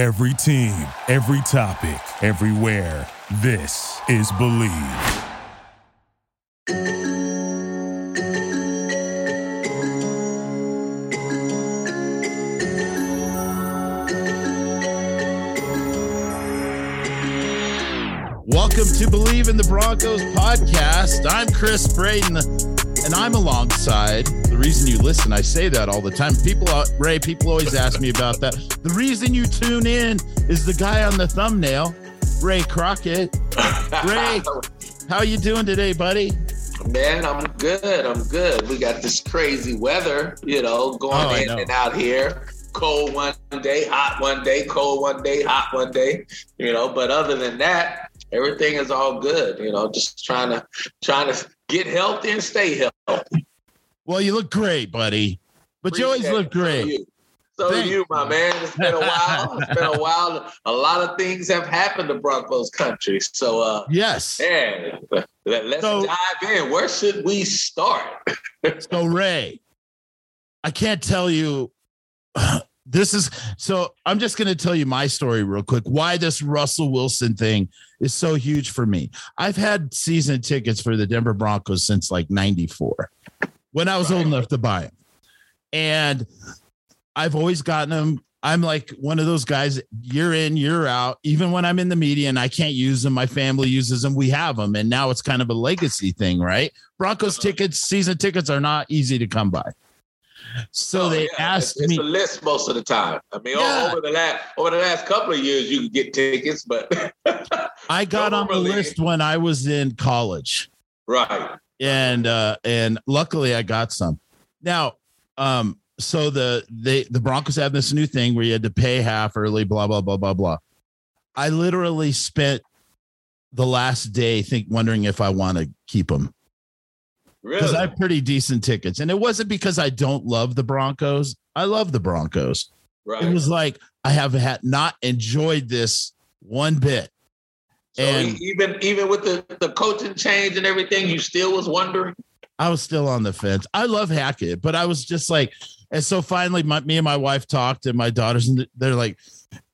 Every team, every topic, everywhere. This is Believe. Welcome to Believe in the Broncos podcast. I'm Chris Braden, and I'm alongside reason you listen. I say that all the time. People, uh, Ray, people always ask me about that. The reason you tune in is the guy on the thumbnail, Ray Crockett. Ray, how you doing today, buddy? Man, I'm good. I'm good. We got this crazy weather, you know, going Oh, in know. and out here. Cold one day, hot one day, cold one day, hot one day. You know, but other than that, everything is all good. You know, just trying to trying to get healthy and stay healthy. Well, you look great, buddy. But you always look great. you. So Thank you, my man. It's been a while. It's been a while. A lot of things have happened to Broncos country. So uh Yes. man, let, us So- dive in. Where should we start? So Ray, I can't tell you. This is so. I'm just going to tell you my story real quick. Why this Russell Wilson thing is so huge for me. I've had season tickets for the Denver Broncos since like '94, when I was old enough to buy them, and I've always gotten them. I'm like one of those guys, year in, year out. Even when I'm in the media and I can't use them, my family uses them. We have them, and now it's kind of a legacy thing, right? Broncos tickets, season tickets are not easy to come by. So Oh, they yeah. asked it's, me. It's a list most of the time. I mean, Yeah. over the last over the last couple of years, you can get tickets, but I got on the list when I was in college, right, and uh, and luckily I got some. Now, um, so the they the Broncos have this new thing where you had to pay half early, blah blah blah blah blah. I literally spent the last day think wondering if I want to keep them because really, I have pretty decent tickets, and it wasn't because I don't love the Broncos. I love the Broncos. right. It was like I have had not enjoyed this one bit. So and- even even with the the coaching change and everything, you still was wondering. I was still on the fence. I love Hackett, but I was just like, and so finally, my, me and my wife talked, and my daughters, and they're like,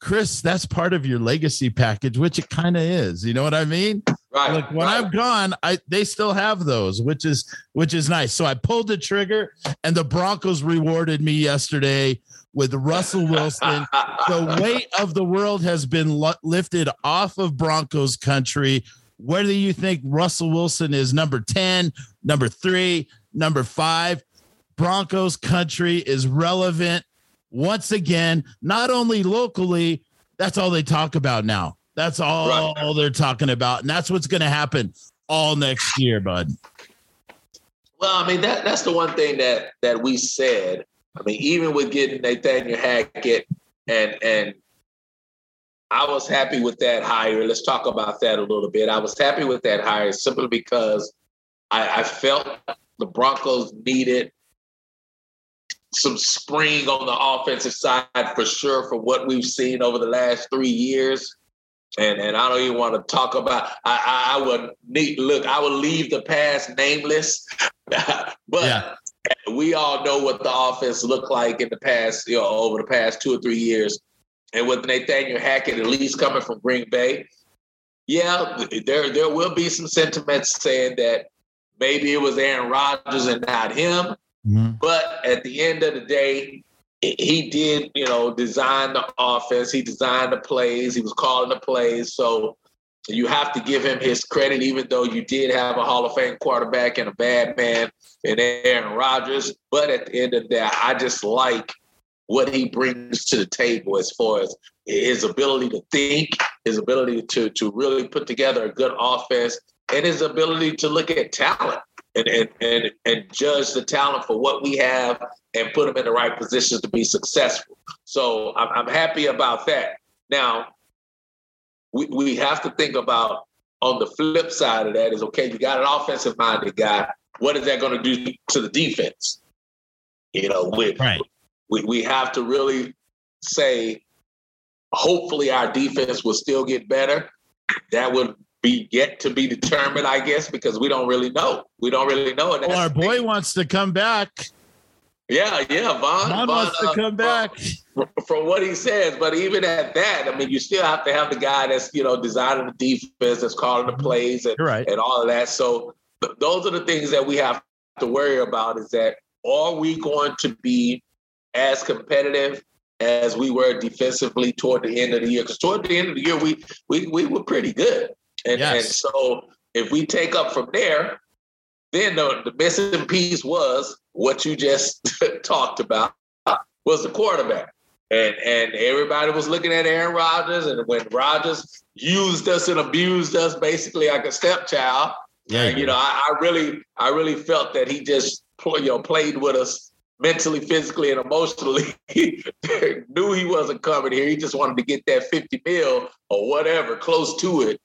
"Chris, that's part of your legacy package, which it kind of is. You know what I mean? Right, Like when right. I'm gone, I they still have those, which is which is nice. So I pulled the trigger, and the Broncos rewarded me yesterday with Russell Wilson. the weight of the world has been lifted off of Broncos country. Whether you think Russell Wilson is number 10, number three, number five, Broncos country is relevant once again, not only locally, that's all they talk about now. That's all they're talking about. And that's what's going to happen all next year, bud. Well, I mean that that's the one thing that that we said. I mean, even with getting Nathaniel Hackett and and I was happy with that hire. Let's talk about that a little bit. I was happy with that hire simply because I, I felt the Broncos needed some spring on the offensive side for sure for what we've seen over the last three years. And and I don't even want to talk about I I, I would need look, I would leave the past nameless. but Yeah. We all know what the offense looked like in the past, you know, over the past two or three years. And with Nathaniel Hackett at least coming from Green Bay, yeah, there there will be some sentiments saying that maybe it was Aaron Rodgers and not him. Mm-hmm. But at the end of the day, he did, you know, design the offense. He designed the plays. He was calling the plays. So you have to give him his credit, even though you did have a Hall of Fame quarterback and a bad man in Aaron Rodgers. But at the end of that, I just like what he brings to the table as far as his ability to think, his ability to to really put together a good offense, and his ability to look at talent and and and, and judge the talent for what we have and put them in the right positions to be successful. So I'm, I'm happy about that. Now, we, we have to think about on the flip side of that is okay, you got an offensive minded guy. What is that going to do to the defense? You know, we, Right. we, we have to really say, hopefully our defense will still get better. That would be yet to be determined, I guess, because we don't really know. We don't really know. And Well, our boy wants to come back. Yeah, yeah, Von. Von, Von wants to uh, come back. From what he says, but even at that, I mean, you still have to have the guy that's you know designing the defense, that's calling the plays, and, right. and all of that. So th- those are the things that we have to worry about. Is that are we going to be as competitive as we were defensively toward the end of the year? Because toward the end of the year, we we we were pretty good, and Yes. and so if we take up from there, then the, the missing piece was what you just talked about was the quarterback. And and everybody was looking at Aaron Rodgers, and when Rodgers used us and abused us basically like a stepchild, Yeah, you know, I, I really, I really felt that he just, you know, played with us mentally, physically, and emotionally. Knew he wasn't coming here. He just wanted to get that fifty mil or whatever, close to it,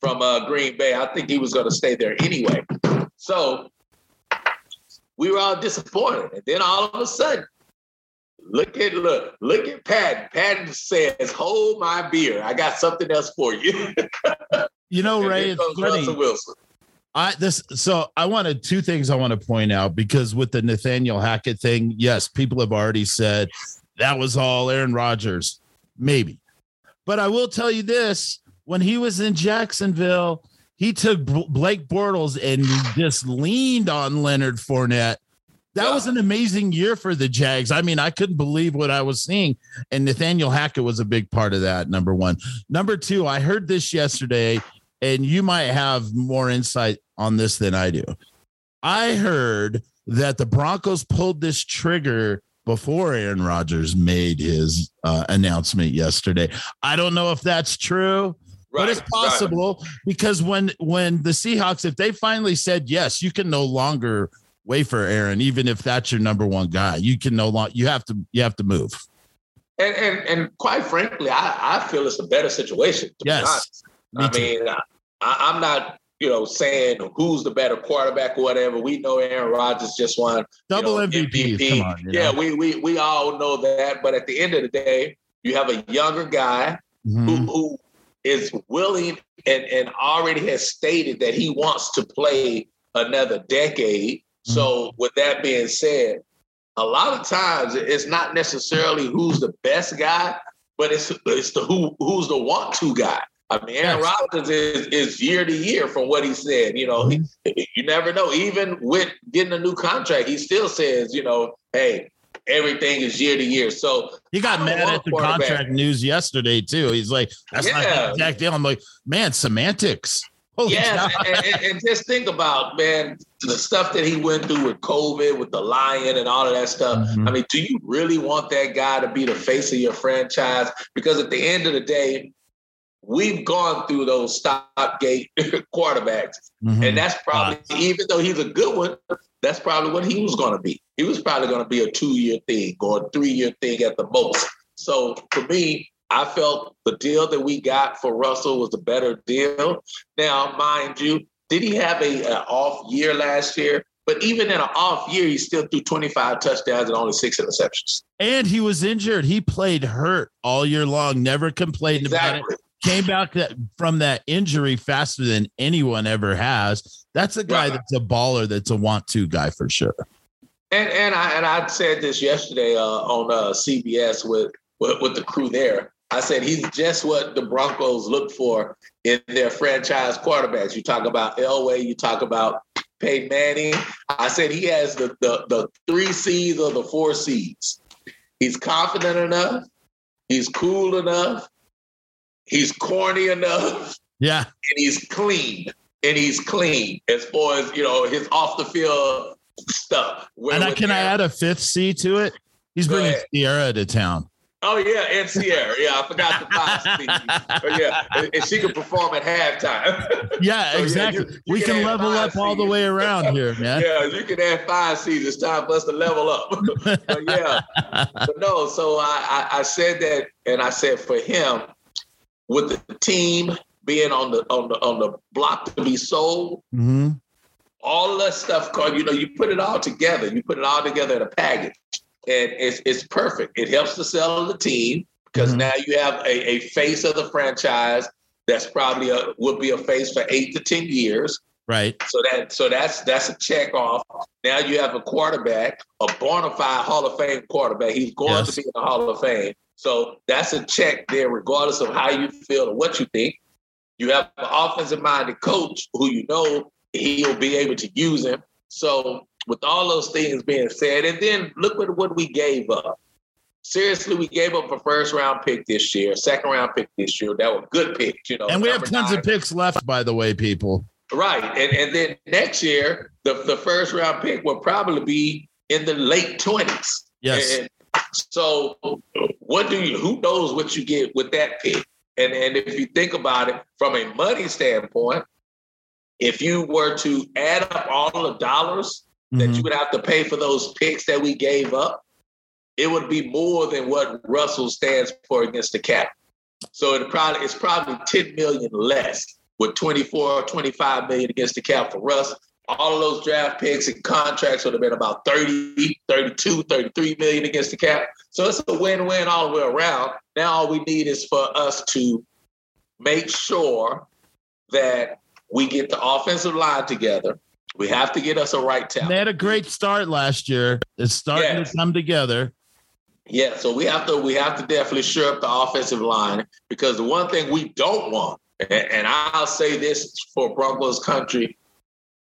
from uh, Green Bay. I think he was going to stay there anyway. So we were all disappointed, and then all of a sudden. Look at look look at Paton. Paton says, "Hold my beer. I got something else for you." You know, Ray, it's funny. Wilson. I this so I wanted two things I want to point out because with the Nathaniel Hackett thing, yes, people have already said that was all Aaron Rodgers, maybe. But I will tell you this: when he was in Jacksonville, he took Blake Bortles and just leaned on Leonard Fournette. That Yeah. was an amazing year for the Jags. I mean, I couldn't believe what I was seeing, and Nathaniel Hackett was a big part of that. Number one, number two, I heard this yesterday and you might have more insight on this than I do. I heard that the Broncos pulled this trigger before Aaron Rodgers made his uh, announcement yesterday. I don't know if that's true, but it's Right, possible because when when the Seahawks, if they finally said yes, you can no longer wait for Aaron, even if that's your number one guy. You can no longer you have to you have to move. And and and quite frankly, I, I feel it's a better situation. To Yes, be honest. Me I mean, I, I'm not you know saying who's the better quarterback or whatever. We know Aaron Rodgers just won you Double know, MVP. Come on, yeah, know? we we we all know that. But at the end of the day, you have a younger guy Mhm. who, who is willing and, and already has stated that he wants to play another decade. Mm-hmm. So, with that being said, a lot of times it's not necessarily who's the best guy, but it's it's the who who's the want to guy. I mean, Aaron Yes. Rodgers is, is year to year from what he said. You know, he, mm-hmm. you never know. Even with getting a new contract, he still says, you know, hey, everything is year to year. So He got mad at the contract news yesterday too. He's like, "That's not Yeah. the exact deal." I'm like, "Man, semantics." Holy Yeah, and, and, and just think about man the stuff that he went through with COVID, with the lion, and all of that stuff. Mhm. I mean, do you really want that guy to be the face of your franchise? Because at the end of the day, we've gone through those stopgate quarterbacks, Mhm. and that's probably even though he's a good one, that's probably what he was going to be. He was probably going to be a two-year thing or a three-year thing at the most. So for me, I felt the deal that we got for Russell was a better deal. Now, mind you, did he have a, a off year last year? But even in an off year, he still threw 25 touchdowns and only six interceptions. and he was injured. He played hurt all year long. Never complained about it. Came back that, from that injury faster than anyone ever has. That's a guy Right. that's a baller. That's a want-to guy for sure. And and I and I said this yesterday uh, on uh, CBS with, with with the crew there. I said he's just what the Broncos look for in their franchise quarterbacks. You talk about Elway, you talk about Peyton Manning. I said he has the the, the three C's or the four C's. He's confident enough. He's cool enough. He's corny enough Yeah, and he's clean. And he's clean as far as you know his off the field stuff. Where and I can I add a fifth C to it? He's Go bringing ahead. Ciara to town. Oh yeah, and Ciara. Yeah, I forgot the five. oh, yeah, and, she could perform at halftime. Yeah, So, yeah, exactly. you- you we can can level up all the way around here, man. yeah, you can add five seeds. It's time for us to level up. but yeah, but no. So I, I I said that, and I said for him, with the team being on the on the on the block to be sold, hmm all that stuff, Carl, you know, you put it all together. You put it all together in a package. And it's it's perfect. It helps to sell the team because Mhm. now you have a, a face of the franchise that's probably a would be a face for eight to ten years. Right. So that so that's that's a check off. Now you have a quarterback, a bona fide Hall of Fame quarterback. He's going Yes. to be in the Hall of Fame. So that's a check there, regardless of how you feel or what you think. You have an offensive minded coach who you know he'll be able to use him. So with all those things being said, and then look at what we gave up. Seriously, we gave up a first round pick this year, second round pick this year. That were good picks, you know. And we have tons nine. of picks left, by the way, people. Right. And and then next year, the, the first round pick will probably be in the late 20s. Yes. And so what do you who knows what you get with that pick? And and if you think about it from a money standpoint, if you were to add up all the dollars that Mhm. you would have to pay for those picks that we gave up, it would be more than what Russell stands for against the cap. So it probably it's probably 10 million less with 24 or 25 million against the cap for Russ. All of those draft picks and contracts would have been about 30, 32, 33 million against the cap. So it's a win-win all the way around. Now all we need is for us to make sure that we get the offensive line together. We have to get us a right tackle. They had a great start last year. It's starting Yes. to come together. Yeah, so we have to we have to definitely shore up the offensive line because the one thing we don't want, and, and I'll say this for Broncos country,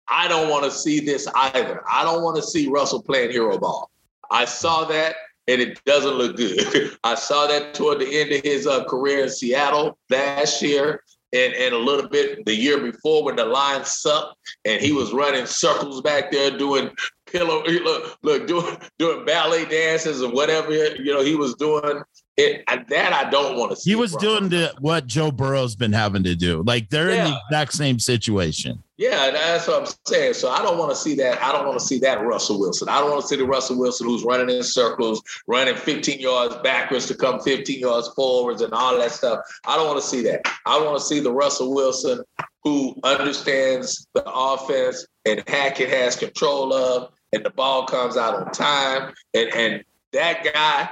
I don't want to see this either. I don't want to see Russell playing hero ball. I saw that and it doesn't look good. I saw that toward the end of his uh, career in Seattle last year. And, and a little bit the year before when the line sucked and he was running circles back there doing pillow look look doing doing ballet dances or whatever you know he was doing it that I don't want to see. He was bro. doing the, what Joe Burrow's been having to do. Like they're in the exact same situation. Yeah, that's what I'm saying. So I don't want to see that. I don't want to see that Russell Wilson. I don't want to see the Russell Wilson who's running in circles, running 15 yards backwards to come 15 yards forwards and all that stuff. I don't want to see that. I want to see the Russell Wilson who understands the offense and Hackett has control of, and the ball comes out on time. And and that guy,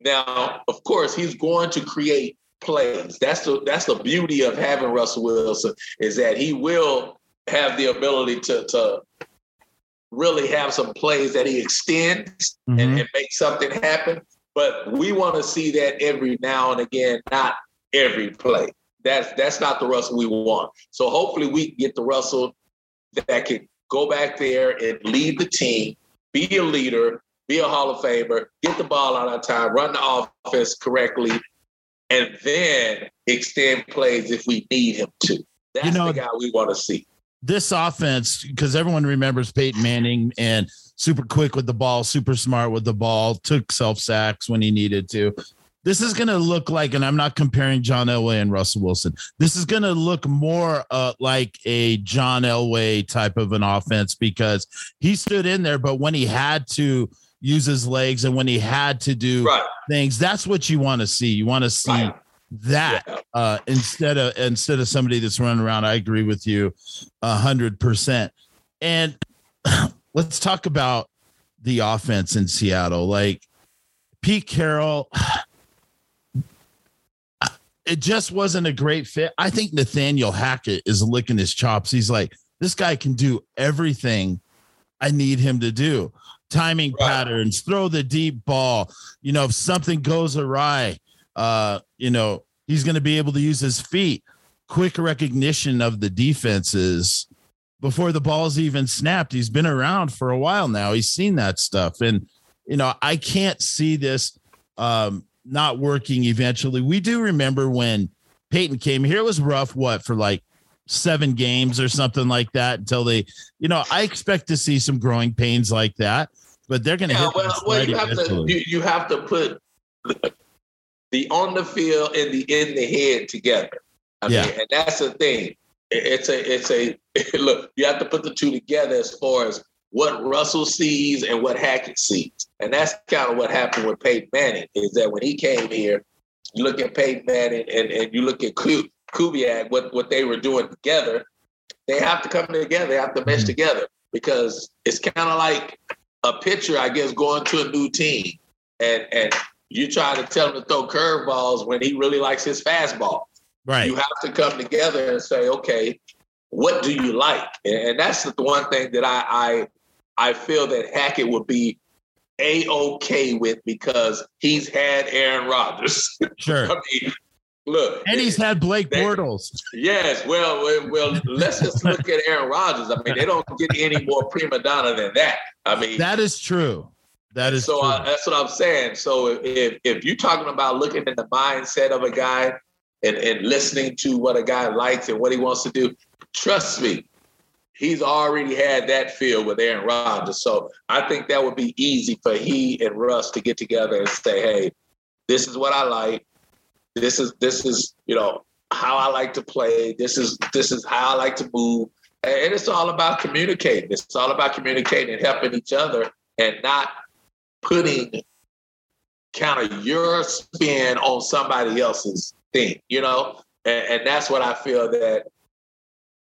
now, of course, he's going to create plays. That's the that's the beauty of having Russell Wilson is that he will have the ability to to really have some plays that he extends Mhm. and, and make something happen. But we want to see that every now and again, not every play. That's that's not the Russell we want. So hopefully we can get the Russell that can go back there and lead the team, be a leader, be a Hall of Famer, get the ball out on time, run the offense correctly, and then extend plays if we need him to. That's You know- the guy we want to see. This offense, because everyone remembers Peyton Manning and super quick with the ball, super smart with the ball, took self sacks when he needed to. This is going to look like, and I'm not comparing John Elway and Russell Wilson. This is going to look more uh, like a John Elway type of an offense because he stood in there, but when he had to use his legs and when he had to do Right. things, that's what you want to see. You want to see Right. That Yeah. uh, instead of instead of somebody that's running around. I agree with you a hundred percent. And let's talk about the offense in Seattle. Like Pete Carroll, it just wasn't a great fit. I think Nathaniel Hackett is licking his chops. He's like, this guy can do everything I need him to do. Timing Right. patterns, throw the deep ball. You know, if something goes awry, uh, you know, he's going to be able to use his feet. Quick recognition of the defenses before the ball's even snapped. He's been around for a while now. He's seen that stuff. And, you know, I can't see this um, not working eventually. We do remember when Peyton came here, it was rough, what, for like seven games or something like that until they, you know, I expect to see some growing pains like that, but they're going to Yeah, hit well, that well, you have to you have to put the on the field and the in the head together. I Yeah. mean, and that's the thing. It's a it's a look. You have to put the two together as far as what Russell sees and what Hackett sees, and that's kind of what happened with Peyton Manning. Is that when he came here, you look at Peyton Manning and, and you look at Ku- Kubiak, what what they were doing together. They have to come together. They have to mesh Mhm. together because it's kind of like a pitcher, I guess, going to a new team, and and you try to tell him to throw curveballs when he really likes his fastball. right. You have to come together and say, okay, what do you like? And that's the one thing that I I, I feel that Hackett would be a okay with because he's had Aaron Rodgers. Sure. I mean, look, and he's had Blake they- Bortles. Yes, well, well, well, let's just look at Aaron Rodgers. I mean, they don't get any more prima donna than that. I mean, That is true. That is so that's what I'm saying. So if if you're talking about looking at the mindset of a guy and, and listening to what a guy likes and what he wants to do, trust me, he's already had that feel with Aaron Rodgers. So I think that would be easy for he and Russ to get together and say, hey, this is what I like. This is this is, you know, how I like to play. This is this is how I like to move. And it's all about communicating. It's all about communicating and helping each other and not putting kind of your spin on somebody else's thing, you know? And, and that's what I feel that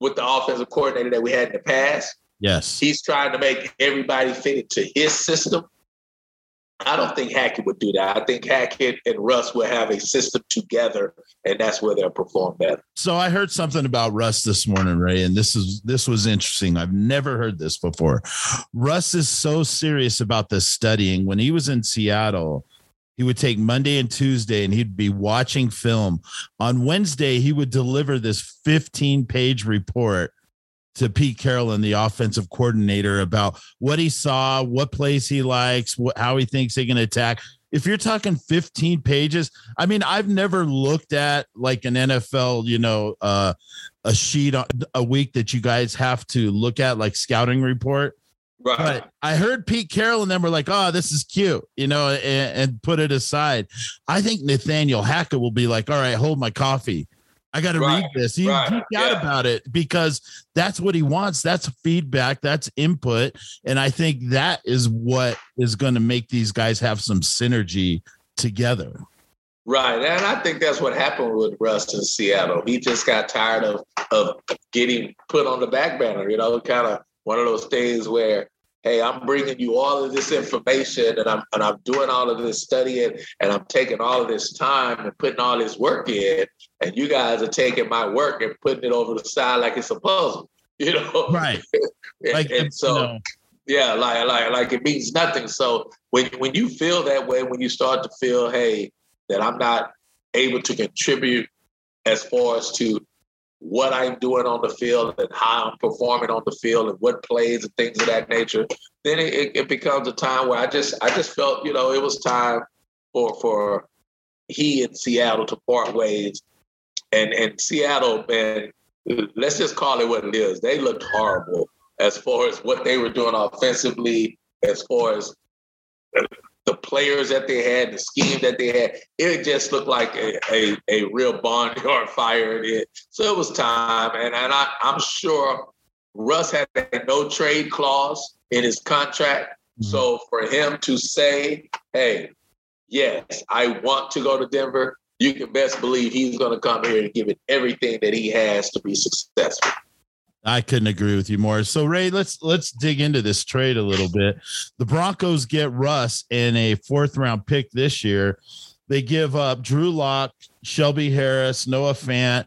with the offensive coordinator that we had in the past, yes. he's trying to make everybody fit into his system. I don't think Hackett would do that. I think Hackett and Russ will have a system together, and that's where they'll perform better. So I heard something about Russ this morning, Ray, and this is this was interesting. I've never heard this before. Russ is so serious about this studying. When he was in Seattle, he would take Monday and Tuesday and he'd be watching film. On Wednesday, he would deliver this 15-page report to Pete Carroll and the offensive coordinator, about what he saw, what plays he likes, what, how he thinks they can attack. If you're talking 15 pages, I mean, I've never looked at like an NFL, you know, uh, a sheet a week that you guys have to look at, like scouting report. Right. But I heard Pete Carroll and them were like, "Oh, this is cute," you know, and, and put it aside. I think Nathaniel Hackett will be like, "All right, hold my coffee. I got to Right, read this." He right, geek out yeah. about it because that's what he wants. That's feedback. That's input, and I think that is what is going to make these guys have some synergy together. Right, and I think that's what happened with Russ in Seattle. He just got tired of of getting put on the back banner. You know, kind of one of those things where, hey, I'm bringing you all of this information, and I'm and I'm doing all of this studying, and I'm taking all of this time and putting all this work in, and you guys are taking my work and putting it over the side like it's a puzzle. You know, Right. And- Like, and you so. know, Yeah, like like like it means nothing. So when when you feel that way, when you start to feel, hey, that I'm not able to contribute as far as to what I'm doing on the field and how I'm performing on the field and what plays and things of that nature, then it, it, becomes a time where I just I just felt, you know, it was time for for he and Seattle to part ways. And and Seattle, man, let's just call it what it is. They looked horrible as far as what they were doing offensively, as far as the players that they had, the scheme that they had. It just looked like a, a, a real barnyard fire. It, so it was time. And, and I, I'm sure Russ had a no trade clause in his contract. Mm-hmm. So for him to say, hey, yes, I want to go to Denver, you can best believe he's going to come here and give it everything that he has to be successful. I couldn't agree with you more. So Ray, let's let's dig into this trade a little bit. The Broncos get Russ in a fourth round pick this year. They give up Drew Lock, Shelby Harris, Noah Fant,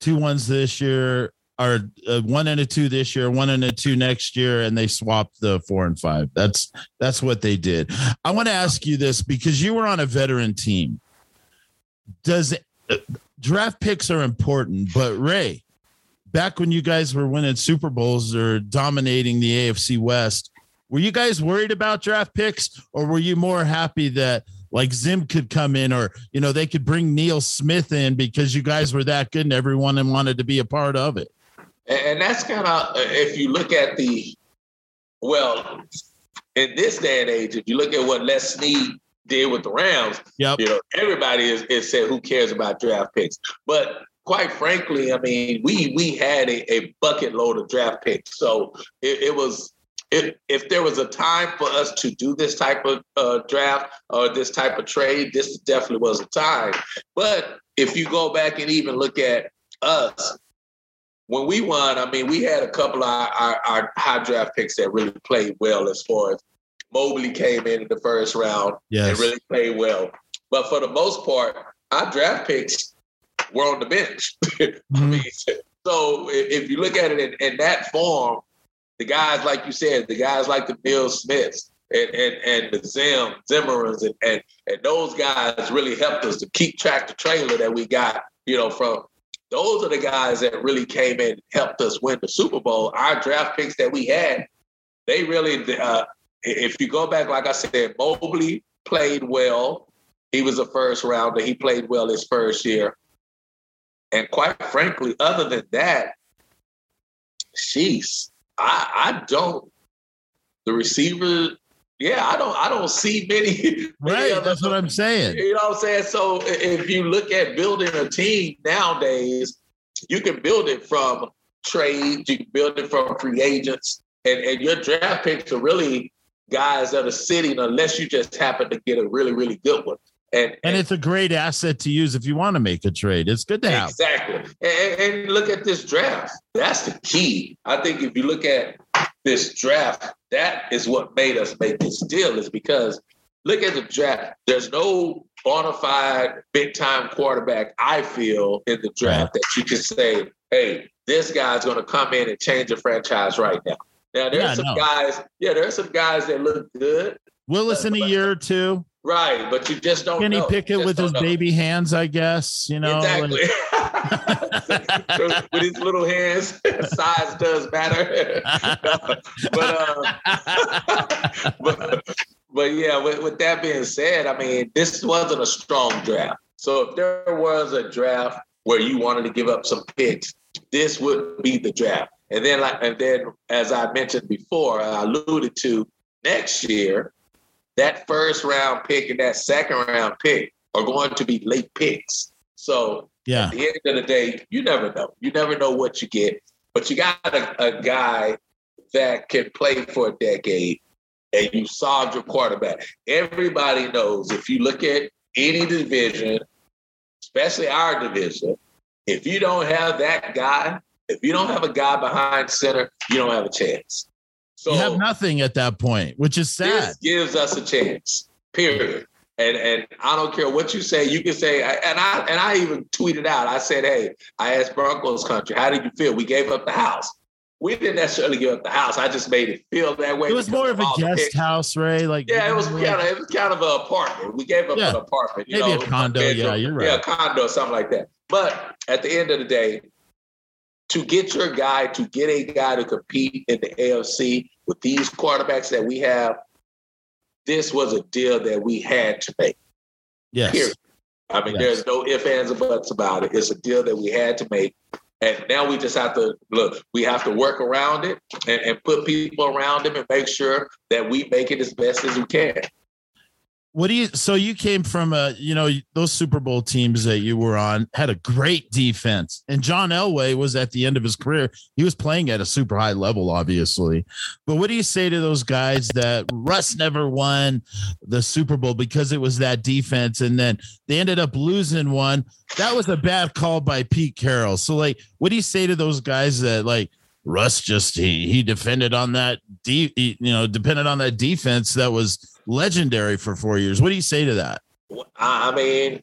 two ones this year, or uh, one and a two this year, one and a two next year, and they swapped the four and five. That's that's what they did. I want to ask you this because you were on a veteran team. Does uh, draft picks are important, but Ray, back when you guys were winning Super Bowls or dominating the AFC West, were you guys worried about draft picks or were you more happy that like Zim could come in or, you know, they could bring Neil Smith in because you guys were that good and everyone wanted to be a part of it? And, that's kind of, if you look at the, well, in this day and age, if you look at what Les Snead did with the Rams, Yep. you know, everybody is, is said, who cares about draft picks? But quite frankly, I mean, we we had a, a bucket load of draft picks. So it, it was if if there was a time for us to do this type of uh, draft or this type of trade, this definitely was a time. But if you go back and even look at us, when we won, I mean, we had a couple of our, our, our high draft picks that really played well as far as Mobley came in in the first round Yes. and really played well. But for the most part, our draft picks were on the bench. I Mhm. mean, So if you look at it in, in, that form, the guys, like you said, the guys like the Bill Smiths and, and, and the Zim, Zimmermans and, and, and those guys really helped us to keep track the trailer that we got, you know, from those are the guys that really came in and helped us win the Super Bowl. Our draft picks that we had, they really, uh, if you go back, like I said, Mobley played well. He was a first rounder. He played well his first year. And quite frankly, other than that, she's I, I don't. The receiver, yeah, I don't. I don't see many. many right, that's what I'm saying. You know what I'm saying? So if you look at building a team nowadays, you can build it from trades. You can build it from free agents, and and your draft picks are really guys that are sitting unless you just happen to get a really really good one. And, and, and, it's a great asset to use if you want to make a trade. It's good to have. Exactly. And, and, look at this draft. That's the key. I think if you look at this draft, that is what made us make this deal, is because look at the draft. There's no bona fide big time quarterback, I feel, in the draft that you can say, hey, this guy's going to come in and change the franchise right now. Now, there's yeah, some no. guys, yeah, there's some guys that look good. Willis in a year or two. Right, but you just don't. Kenny know. Pickett with his know. baby hands, I guess. You know, exactly. Like... with his little hands, size does matter. but, uh, but, but yeah. With, with that being said, I mean, this wasn't a strong draft. So if there was a draft where you wanted to give up some picks, this would be the draft. And then, like, and then, as I mentioned before, I alluded to next year that first round pick and that second round pick are going to be late picks. So yeah. at the end of the day, you never know. You never know what you get. But you got a, a guy that can play for a decade and you solved your quarterback. Everybody knows if you look at any division, especially our division, if you don't have that guy, if you don't have a guy behind center, you don't have a chance. So you have nothing at that point, which is sad. This gives us a chance. Period. And and I don't care what you say. You can say, and I and I even tweeted out. I said, "Hey, I asked Broncos country, how did you feel? We gave up the house. We didn't necessarily give up the house. I just made it feel that way. It was more of a guest house, Ray. Like yeah, it was kind of it was kind of an apartment. We gave up yeah. an apartment. Maybe know, a condo. Yeah, you're right. Yeah, a condo, something like that. But at the end of the day, to get your guy, to get a guy to compete in the AFC with these quarterbacks that we have, this was a deal that we had to make. Yes. Period. I mean, yes. there's no ifs, ands, or buts about it. It's a deal that we had to make. And now we just have to look, we have to work around it and, and put people around him and make sure that we make it as best as we can what do you so you came from a you know those super bowl teams that you were on had a great defense. And john elway was at the end of his career. He was playing at a super high level obviously. But what do you say to those guys that russ never won the super bowl because it was that defense and then they ended up losing one? That was a bad call by pete carroll. So like what do you say to those guys that like russ just he he defended on that de- you know depended on that defense that was legendary for four years. What do you say to that? I mean,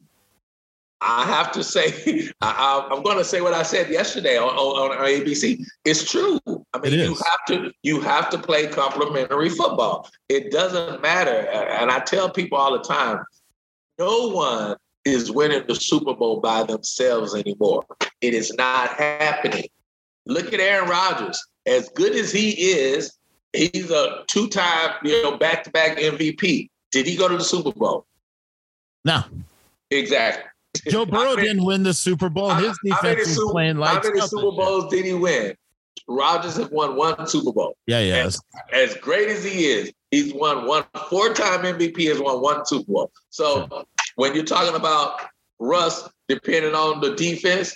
I have to say, I, am going to say what I said yesterday on, on, on ABC. It's true. I mean, you have to you have to play complementary football. It doesn't matter, and I tell people all the time, no one is winning the Super Bowl by themselves anymore. It is not happening. Look at Aaron Rodgers. As good as he is, He's a two-time, you know, back-to-back MVP. Did he go to the Super Bowl? No. Exactly. Joe Burrow many, didn't win the Super Bowl. His defense was Super, playing like How many Super Bowls did he win? Rodgers has won one Super Bowl. Yeah, yeah. As, as great as he is, he's won one four-time MVP has won one Super Bowl. So yeah. when you're talking about Russ depending on the defense,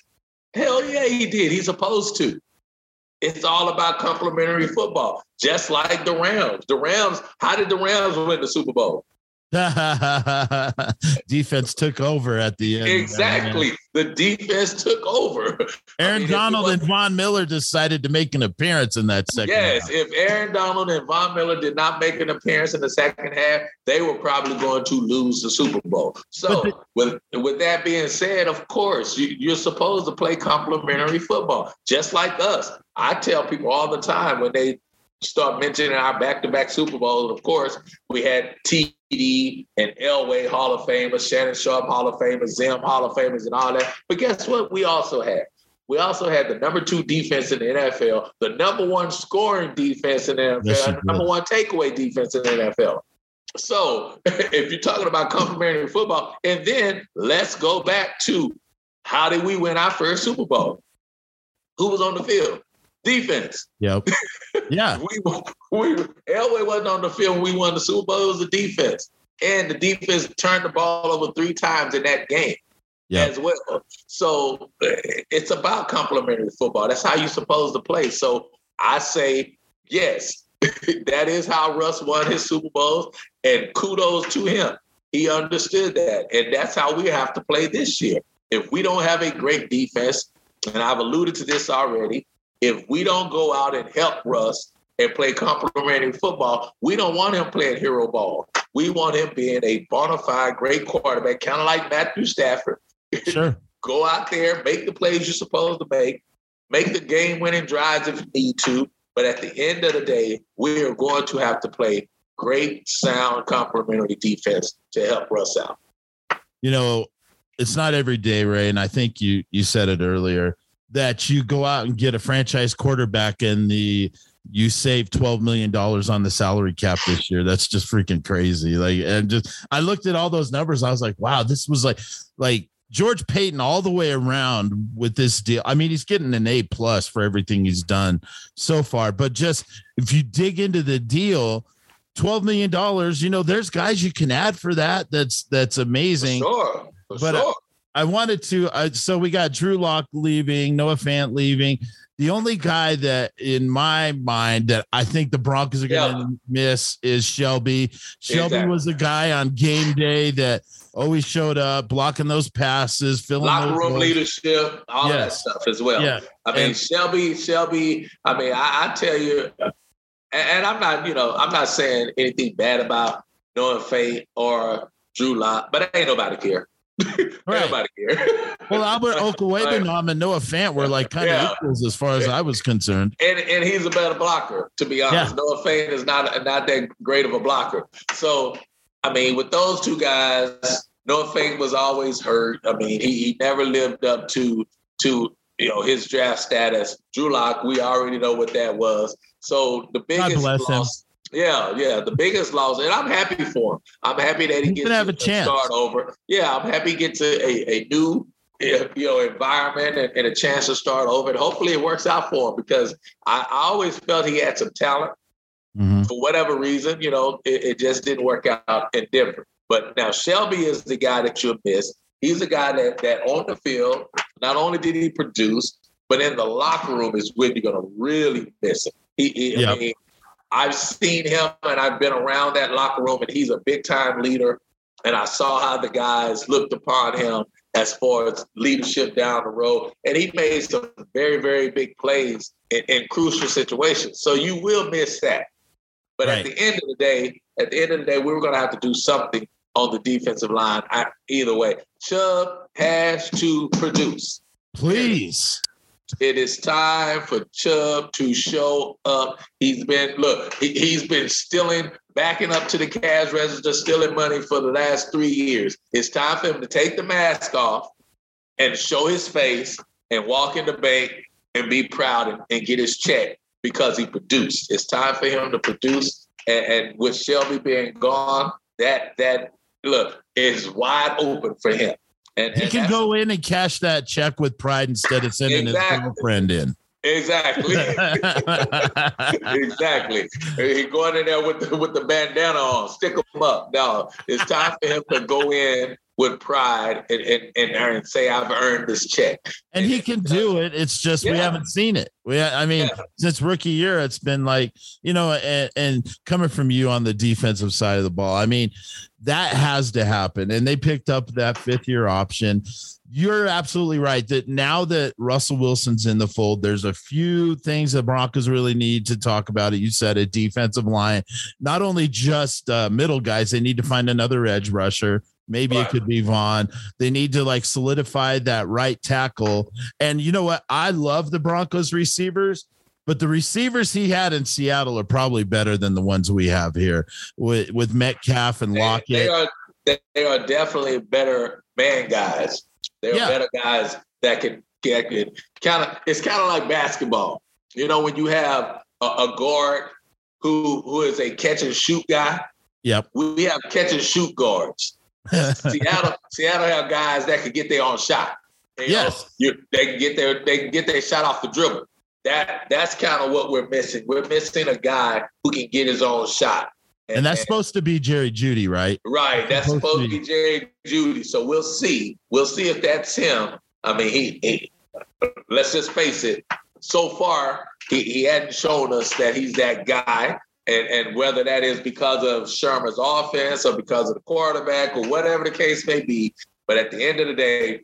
hell yeah, he did. He's supposed to. It's all about complementary football, just like the Rams. The Rams, how did the Rams win the Super Bowl? defense took over at the end. Exactly. The defense took over. Aaron I mean, Donald and Von Miller decided to make an appearance in that second Yes, half. if Aaron Donald and Von Miller did not make an appearance in the second half, they were probably going to lose the Super Bowl. So, the, with, with that being said, of course, you, you're supposed to play complementary football, just like us. I tell people all the time when they start mentioning our back-to-back Super Bowls. Of course, we had TD and Elway Hall of Famers, Shannon Sharpe Hall of Famers, Zim Hall of Famers, and all that. But guess what? We also had we also had the number two defense in the NFL, the number one scoring defense in the NFL, yes, and number one takeaway defense in the NFL. So if you're talking about complementary football, and then let's go back to how did we win our first Super Bowl? Who was on the field? Defense. Yep. Yeah. we we Elway wasn't on the field when we won the Super Bowl. It was the defense. And the defense turned the ball over three times in that game yep. as well. So eh, it's about complementary football. That's how you're supposed to play. So I say yes. that is how Russ won his Super Bowls. And kudos to him. He understood that. And that's how we have to play this year. If we don't have a great defense, and I've alluded to this already, if we don't go out and help Russ and play complementary football, we don't want him playing hero ball. We want him being a bona fide great quarterback, kind of like Matthew Stafford. Sure. go out there, make the plays you're supposed to make, make the game winning drives if you need to. But at the end of the day, we are going to have to play great, sound, complementary defense to help Russ out. You know, it's not every day, Ray, and I think you you said it earlier that you go out and get a franchise quarterback and the you save 12 million dollars on the salary cap this year. That's just freaking crazy. Like and just i looked at all those numbers. I was like wow this was like like george paton all the way around with this deal. I mean he's getting an a plus for everything he's done so far but just if you dig into the deal 12 million dollars you know there's guys you can add for that. That's that's amazing. for sure. For but uh, sure. I wanted to. Uh, so we got Drew Lock leaving, Noah Fant leaving. The only guy that, in my mind, that I think the Broncos are going to yeah. miss is Shelby. Shelby exactly. was a guy on game day that always showed up, blocking those passes, filling locker room leadership, all yes. that stuff as well. Yeah. I mean, and, Shelby, Shelby. I mean, I, I tell you, and I'm not, you know, I'm not saying anything bad about Noah Fant or Drew Lock, but ain't nobody care. Right. Nobody care. well, Albert Okwuegbunam and Noah Fant were like kind yeah. of equals as far as I was concerned. And and he's a better blocker, to be honest. Yeah. Noah Fant is not not that great of a blocker. So, I mean, with those two guys, Noah Fant was always hurt. I mean, he, he never lived up to to you know his draft status. Drew Lock, we already know what that was. So the biggest loss. Yeah, yeah, the biggest loss, and I'm happy for him. I'm happy that he, gets to have a chance. start over. Yeah, I'm happy he gets a, a, a new you know environment and, and, a chance to start over. And hopefully it works out for him because I, I always felt he had some talent. Mm-hmm. For whatever reason, you know, it, it, just didn't work out in Denver. But now Shelby is the guy that you'll miss. He's the guy that that on the field, not only did he produce, but in the locker room is when you're gonna really miss him. He, he yep. I mean, I've seen him and I've been around that locker room, and he's a big time leader. And I saw how the guys looked upon him as far as leadership down the road. And he made some very, very big plays in, in crucial situations. So you will miss that. But right. at the end of the day, at the end of the day, we were going to have to do something on the defensive line. I, either way, Chubb has to produce. Please. It is time for Chubb to show up. He's been look, he, has been stealing, backing up to the cash register, stealing money for the last three years. It's time for him to take the mask off and show his face and walk in the bank and be proud and, and get his check because he produced. It's time for him to produce. And, and with Shelby being gone, that that look is wide open for him. And, he and can go in and cash that check with pride instead of sending exactly. his girlfriend in. Exactly. exactly. He going in there with the, with the bandana on, stick him up. Now it's time for him to go in with pride and, and, and say I've earned this check. And he can do it. It's just yeah. we haven't seen it. We, I mean, yeah. since rookie year, it's been like you know, and, and coming from you on the defensive side of the ball, I mean, that has to happen. And they picked up that fifth year option you're absolutely right that now that Russell Wilson's in the fold, there's a few things that Broncos really need to talk about. It you said a defensive line, not only just uh, middle guys, they need to find another edge rusher. Maybe right. it could be Von. They need to like solidify that right tackle. And you know what? I love the Broncos receivers, but the receivers he had in Seattle are probably better than the ones we have here with with Metcalf and Lockett. They, they are they are definitely better man guys. There yeah. are better guys that can get kind of. It's kind of like basketball. You know, when you have a, a guard who who is a catch and shoot guy. Yep. We have catch and shoot guards. Seattle, Seattle have guys that can get their own shot. You yes, you, they can get their they can get their shot off the dribble. That that's kind of what we're missing. We're missing a guy who can get his own shot. And, and that's and, supposed to be Jerry Jeudy, right? Right. That's supposed, supposed to be Jerry Jeudy. So we'll see. We'll see if that's him. I mean, he, he let's just face it. So far, he, he hadn't shown us that he's that guy. And, and whether that is because of Shurmur's offense or because of the quarterback or whatever the case may be. But at the end of the day,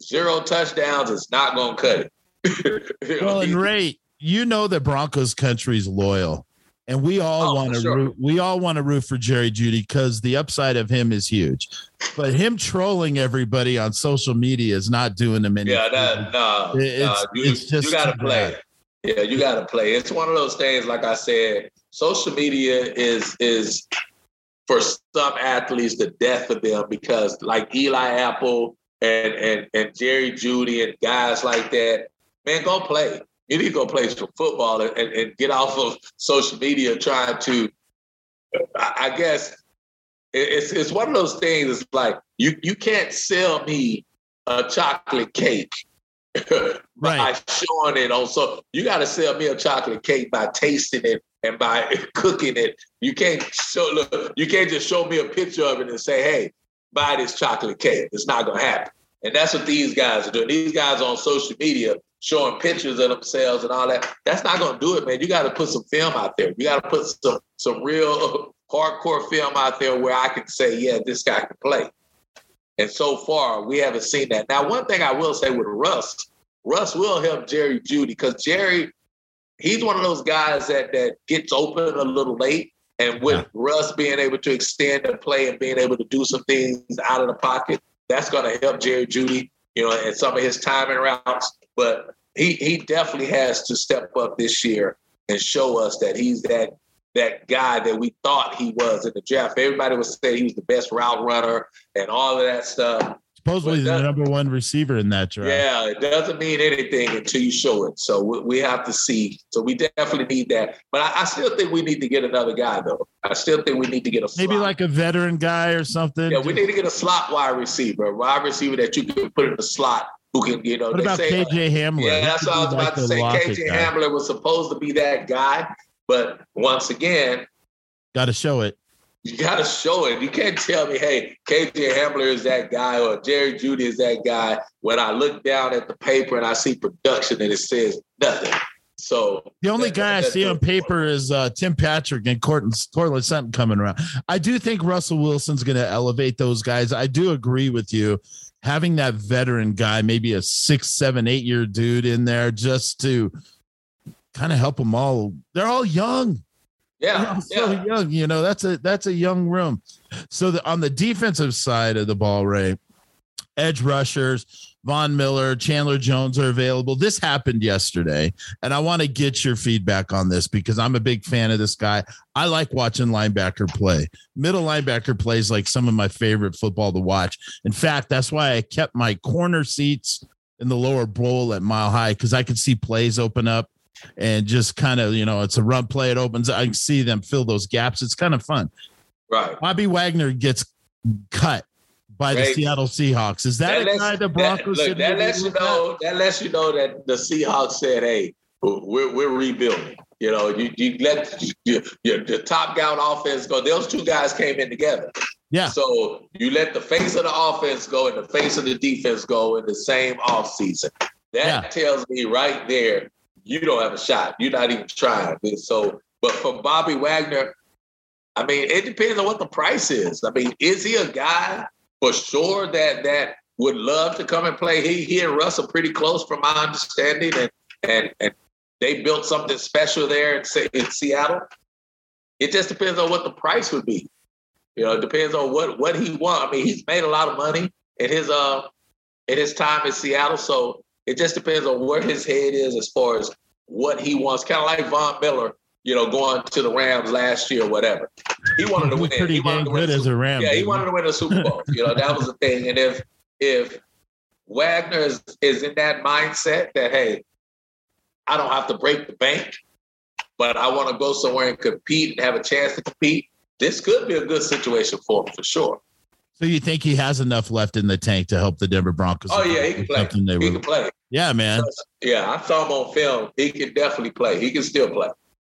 zero touchdowns is not going to cut it. well, and Ray, you know that Broncos country is loyal and we all oh, want to sure. root, we all want to root for Jerry Jeudy because the upside of him is huge. But him trolling everybody on social media is not doing him any. Yeah, that, no, it's, no, you, it's just you got to play. Yeah, you got to play. It's one of those things. Like I said, social media is is for some athletes the death of them because, like Eli Apple and and and Jerry Jeudy and guys like that, man, go play you need to go play some football and, and, and get off of social media trying to, I, guess, it's it's one of those things. It's like you you can't sell me a chocolate cake right. by showing it on. So you got to sell me a chocolate cake by tasting it and by cooking it. You can't show look. You can't just show me a picture of it and say, "Hey, buy this chocolate cake." It's not gonna happen. And that's what these guys are doing. These guys on social media showing pictures of themselves and all that. That's not to do it, man. You got to put some film out there. You got to put some some real hardcore film out there where I can say, yeah, this guy can play. And so far, we haven't seen that. Now, one thing I will say with Russ, Russ will help Jerry Jeudy because Jerry, he's one of those guys that that gets open a little late. And with yeah. Russ being able to extend the play and being able to do some things out of the pocket, that's going to help Jerry Jeudy, you know, and some of his timing routes. But he he definitely has to step up this year and show us that he's that that guy that we thought he was in the draft. Everybody was saying he was the best route runner and all of that stuff. Supposedly the number one receiver in that draft. Yeah, it doesn't mean anything until you show it. So we, we have to see. So we definitely need that. But I, I, still think we need to get another guy though. I still think we need to get a maybe slot. like a veteran guy or something. Yeah, we need to get a slot wide receiver, a wide receiver that you can put in the slot who can, you know, what about say, KJ uh, Hamler? Yeah, that's what I was about to say. KJ guy. Hamler was supposed to be that guy, but once again, got to show it. You got to show it. You can't tell me, hey, KJ Hamler is that guy or Jerry Jeudy is that guy when I look down at the paper and I see production and it says nothing. So the only that, guy I see on paper is uh, Tim Patrick and Courtland Sutton coming around. I do think Russell Wilson's going to elevate those guys. I do agree with you having that veteran guy, maybe a six, seven, eight year dude in there just to kind of help them all. They're all young. Yeah, all so yeah. young. You know, that's a that's a young room. So the, on the defensive side of the ball, Ray, edge rushers, Von Miller, Chandler Jones are available. This happened yesterday, and I want to get your feedback on this because I'm a big fan of this guy. I like watching linebacker play. Middle linebacker plays like some of my favorite football to watch. In fact, that's why I kept my corner seats in the lower bowl at Mile High because I could see plays open up and just kind of, you know, it's a run play. It opens. I can see them fill those gaps. It's kind of fun. Right. Bobby Wagner gets cut by the Seattle Seahawks. Is that, that a guy the Broncos that, look, that lets you know that? that lets you know that the Seahawks said, "Hey, we're we're rebuilding." You know, you, you let you, you, the top down offense go. Those two guys came in together. Yeah. So you let the face of the offense go and the face of the defense go in the same offseason. That Yeah. tells me right there, you don't have a shot. You're not even trying. So, but for Bobby Wagner, I mean, it depends on what the price is. I mean, is he a guy for sure that that would love to come and play? He he and Russ are pretty close, from my understanding, and and and they built something special there in, in Seattle. It just depends on what the price would be. You know, it depends on what what he wants. I mean, he's made a lot of money in his uh in his time in Seattle, so it just depends on where his head is as far as what he wants. Kind of like Von Miller, you know, going to the Rams last year, or whatever. He wanted to win. pretty he wanted to win good as a Ram. yeah, he wanted to win a Super Bowl. you know, that was the thing. And if if Wagner is, is in that mindset that hey, I don't have to break the bank, but I want to go somewhere and compete and have a chance to compete, this could be a good situation for him for sure. So you think he has enough left in the tank to help the Denver Broncos? Oh yeah, he can play. He were- can play. yeah, man. Yeah, I saw him on film. He can definitely play. He can still play.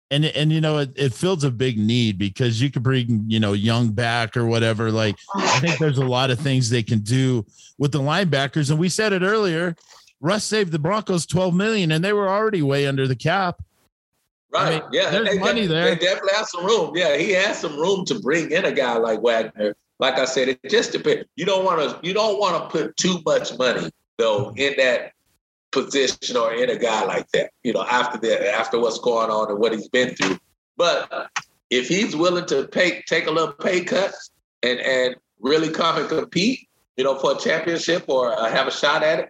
and and you know it, it fills a big need because you could bring you know young back or whatever like i think there's a lot of things they can do with the linebackers and we said it earlier russ saved the broncos 12 million and they were already way under the cap Right. mean, yeah. there's they, money there. They definitely have some room. Yeah, he has some room to bring in a guy like Wagner. Like I said, it just depends. You don't want to. You don't want to put too much money though in that position or in a guy like that. You know, after that, after what's going on and what he's been through. But if he's willing to pay, take a little pay cut and and really come and compete, you know, for a championship or uh, have a shot at it,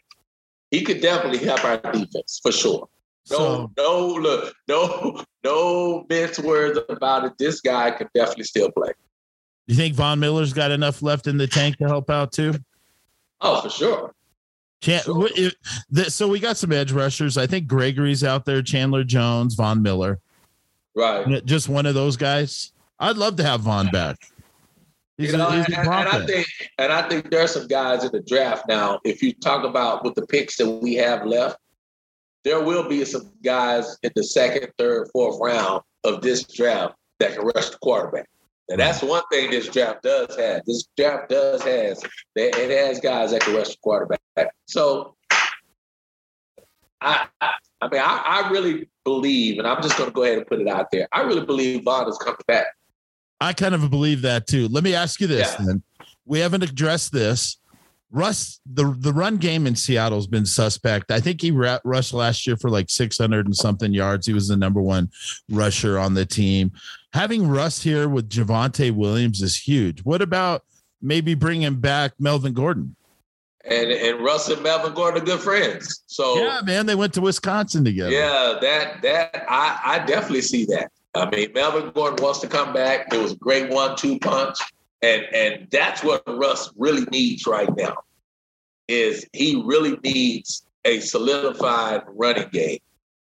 he could definitely help our defense for sure. No, so no, look, no, no mince words about it. This guy can definitely still play. You think von miller's got enough left in the tank to help out too Oh, for sure. Chan- Sure. the- so we got some edge rushers i think gregory's out there chandler jones von miller Right. just one of those guys i'd love to have von back He's you know, a, and, and- I think, and I think there's some guys in the draft now. If you talk about with the picks that we have left, there will be some guys in the second, third, fourth round of this draft that can rush the quarterback. And that's one thing this draft does have. This draft does has that it has guys that can rush the quarterback. So I, I, I mean, I, I really believe, and I'm just going to go ahead and put it out there. I really believe Von is coming back. I kind of believe that too. Let me ask you this Yeah. then. We haven't addressed this. Russ, the the run game in Seattle's been suspect. I think he ra- rushed last year for like 600 and something yards. He was the number one rusher on the team. Having Russ here with Javonte Williams is huge. What about maybe bringing back Melvin Gordon? And and Russ and Melvin Gordon are good friends. So Yeah, man, they went to Wisconsin together. Yeah, that that I I definitely see that. I mean, Melvin Gordon wants to come back. It was a great one-two punch, and and that's what Russ really needs right now. Is he really needs a solidified running game?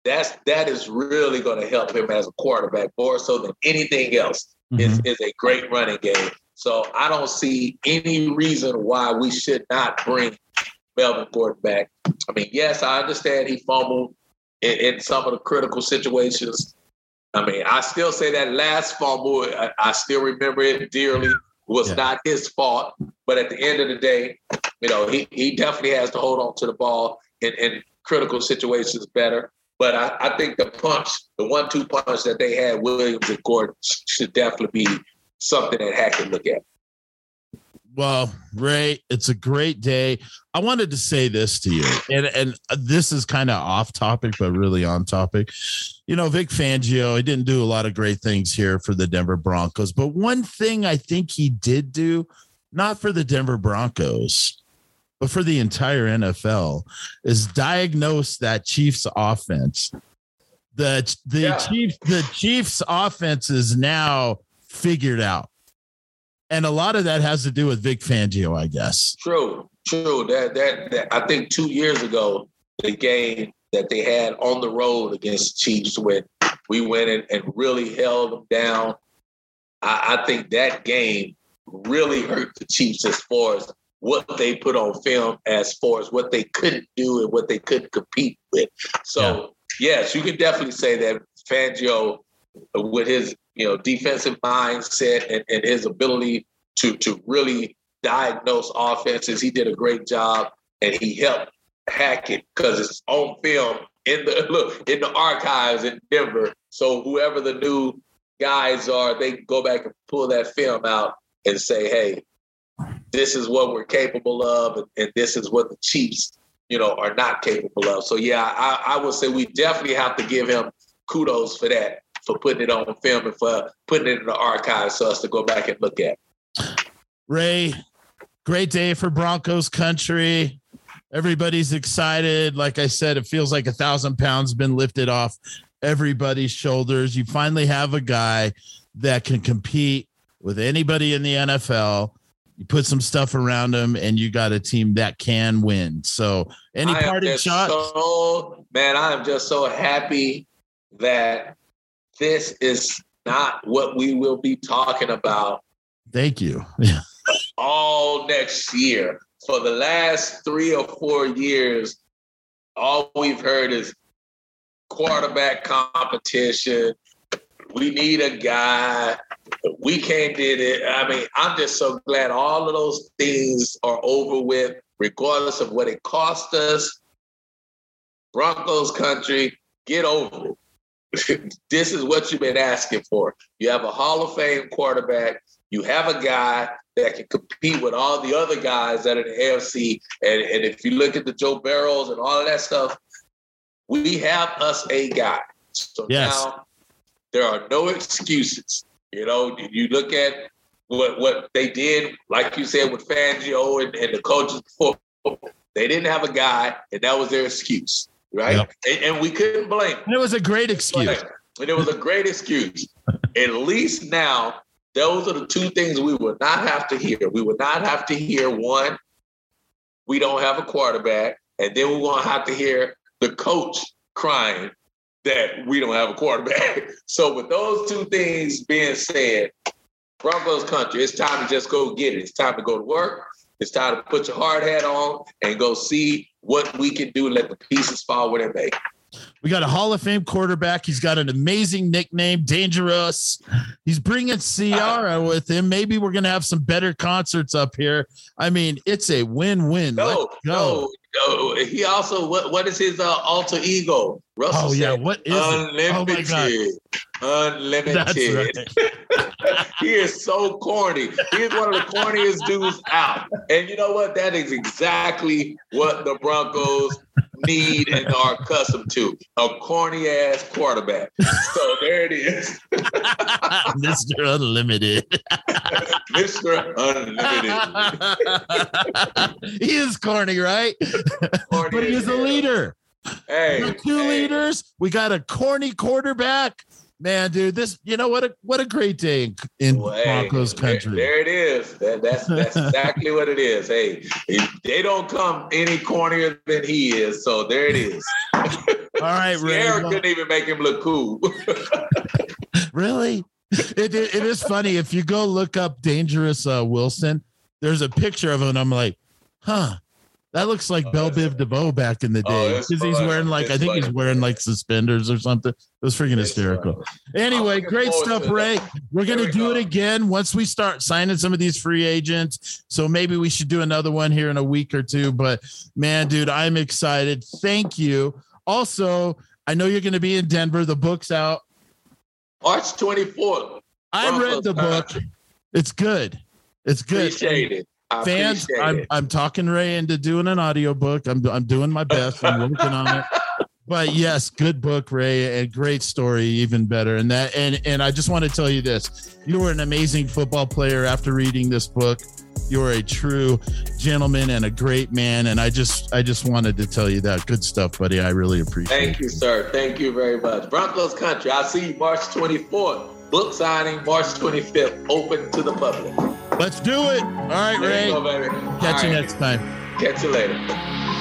That's that is really going to help him as a quarterback more so than anything else. Is Mhm. is a great running game. So I don't see any reason why we should not bring Melvin Gordon back. I mean, yes, I understand he fumbled in, in some of the critical situations. I mean, I still say that last fumble, I, I still remember it dearly. Was Yeah. not his fault, but at the end of the day, you know, he, he definitely has to hold on to the ball in, in critical situations better. But I, I think the punch, the one-two punch that they had, Williams and Gordon, should definitely be something that Hack can look at. Well, Ray, it's a great day. I wanted to say this to you, and and this is kind of off topic, but really on topic. You know, Vic Fangio, he didn't do a lot of great things here for the Denver Broncos, but one thing I think he did do, not for the Denver Broncos, but for the entire NFL, is diagnose that Chiefs offense. The the Yeah. Chiefs the Chiefs offense is now figured out. And a lot of that has to do with Vic Fangio, I guess. True, true. That, that that I think two years ago, the game that they had on the road against the Chiefs when we went in and really held them down. I, I think that game really hurt the Chiefs as far as what they put on film, as far as what they couldn't do and what they couldn't compete with. So yes, you can definitely say that Fangio, uh, with his you know defensive mindset and, and his ability to to really diagnose offenses. He did a great job, and he helped Hackett because it's on film in the look in the archives in Denver. So whoever the new guys are, they go back and pull that film out and say, "Hey, this is what we're capable of, and, and this is what the Chiefs, you know, are not capable of." So yeah, I, I would say we definitely have to give him kudos for that, for putting it on film and for putting it in the archives so us to go back and look at. Ray, great day for Broncos country. Everybody's excited. Like I said, it feels like a thousand pounds been lifted off everybody's shoulders. You finally have a guy that can compete with anybody in the NFL. You put some stuff around them, and you got a team that can win. So, any parting shots? So, man, I am just so happy that this is not what we will be talking about. Thank you. all next year. For the last three or four years, all we've heard is quarterback competition. We need a guy. We can't did it. I mean, I'm just so glad all of those things are over with, regardless of what it cost us. Broncos country, get over it. this is what you've been asking for. You have a Hall of Fame quarterback. You have a guy that can compete with all the other guys that are in the AFC. And, and if you look at the Joe Burrows and all of that stuff, we have us a guy. So yes. now there are no excuses. You know, you look at what what they did, like you said, with Fangio and, and the coaches before. They didn't have a guy, and that was their excuse, right? Yep. And, and, we couldn't blame. And It was a great excuse. And it was a great excuse. At least now those are the two things we will not have to hear. We will not have to hear one, we don't have a quarterback, and then we won't have to hear the coach crying that we don't have a quarterback. so with those two things being said, Broncos country, it's time to just go get it. It's time to go to work. It's time to put your hard hat on and go see what we can do. Let the pieces fall where they may. We got a Hall of Fame quarterback. He's got an amazing nickname, Dangerous. He's bringing Ciara with him. Maybe we're going to have some better concerts up here. I mean, it's a win-win. No, no, He also what what is his uh, alter ego? Russell oh yeah, what is unlimited? It? Oh unlimited. Right. he is so corny. He is one of the corniest dudes out. And you know what? That is exactly what the Broncos need and are accustomed to a corny ass quarterback. So there it is. Mr. Unlimited. Mr. Unlimited. he is corny, right? Corny but he is a leader. Hey, two hey. leaders. We got a corny quarterback man, dude, this you know what a what a great day in, in well, Broncos country. There, there, it is. That, that's that's exactly what it is. Hey, they don't come any cornier than he is. So there it is. All right, Ray. Eric couldn't even make him look cool. really? It, it, it is funny if you go look up dangerous uh, Wilson. There's a picture of him. I'm like, huh that looks like oh, Bell Biv DeVoe back in the oh, day because oh, he's wearing like I think he's wearing like suspenders or something. It was freaking hysterical. Anyway, great stuff, Ray. We're gonna we do go. it again once we start signing some of these free agents. So maybe we should do another one here in a week or two. But man, dude, I'm excited. Thank you. Also, I know you're gonna be in Denver. The book's out. March 24th. I read the book. It's good. It's good. Appreciate it fans, I'm I'm talking Ray into doing an audiobook. I'm I'm doing my best. I'm working on it. But yes, good book, Ray, and great story, even better. And that and and I just want to tell you this: you were an amazing football player after reading this book. You are a true gentleman and a great man. And I just I just wanted to tell you that. Good stuff, buddy. I really appreciate Thank it. you, sir. Thank you very much. Broncos country. I'll see you March 24th. Book signing March 25th, open to the public. Let's do it. All right, Ray. Go, Catch All you right. next time. Catch you later.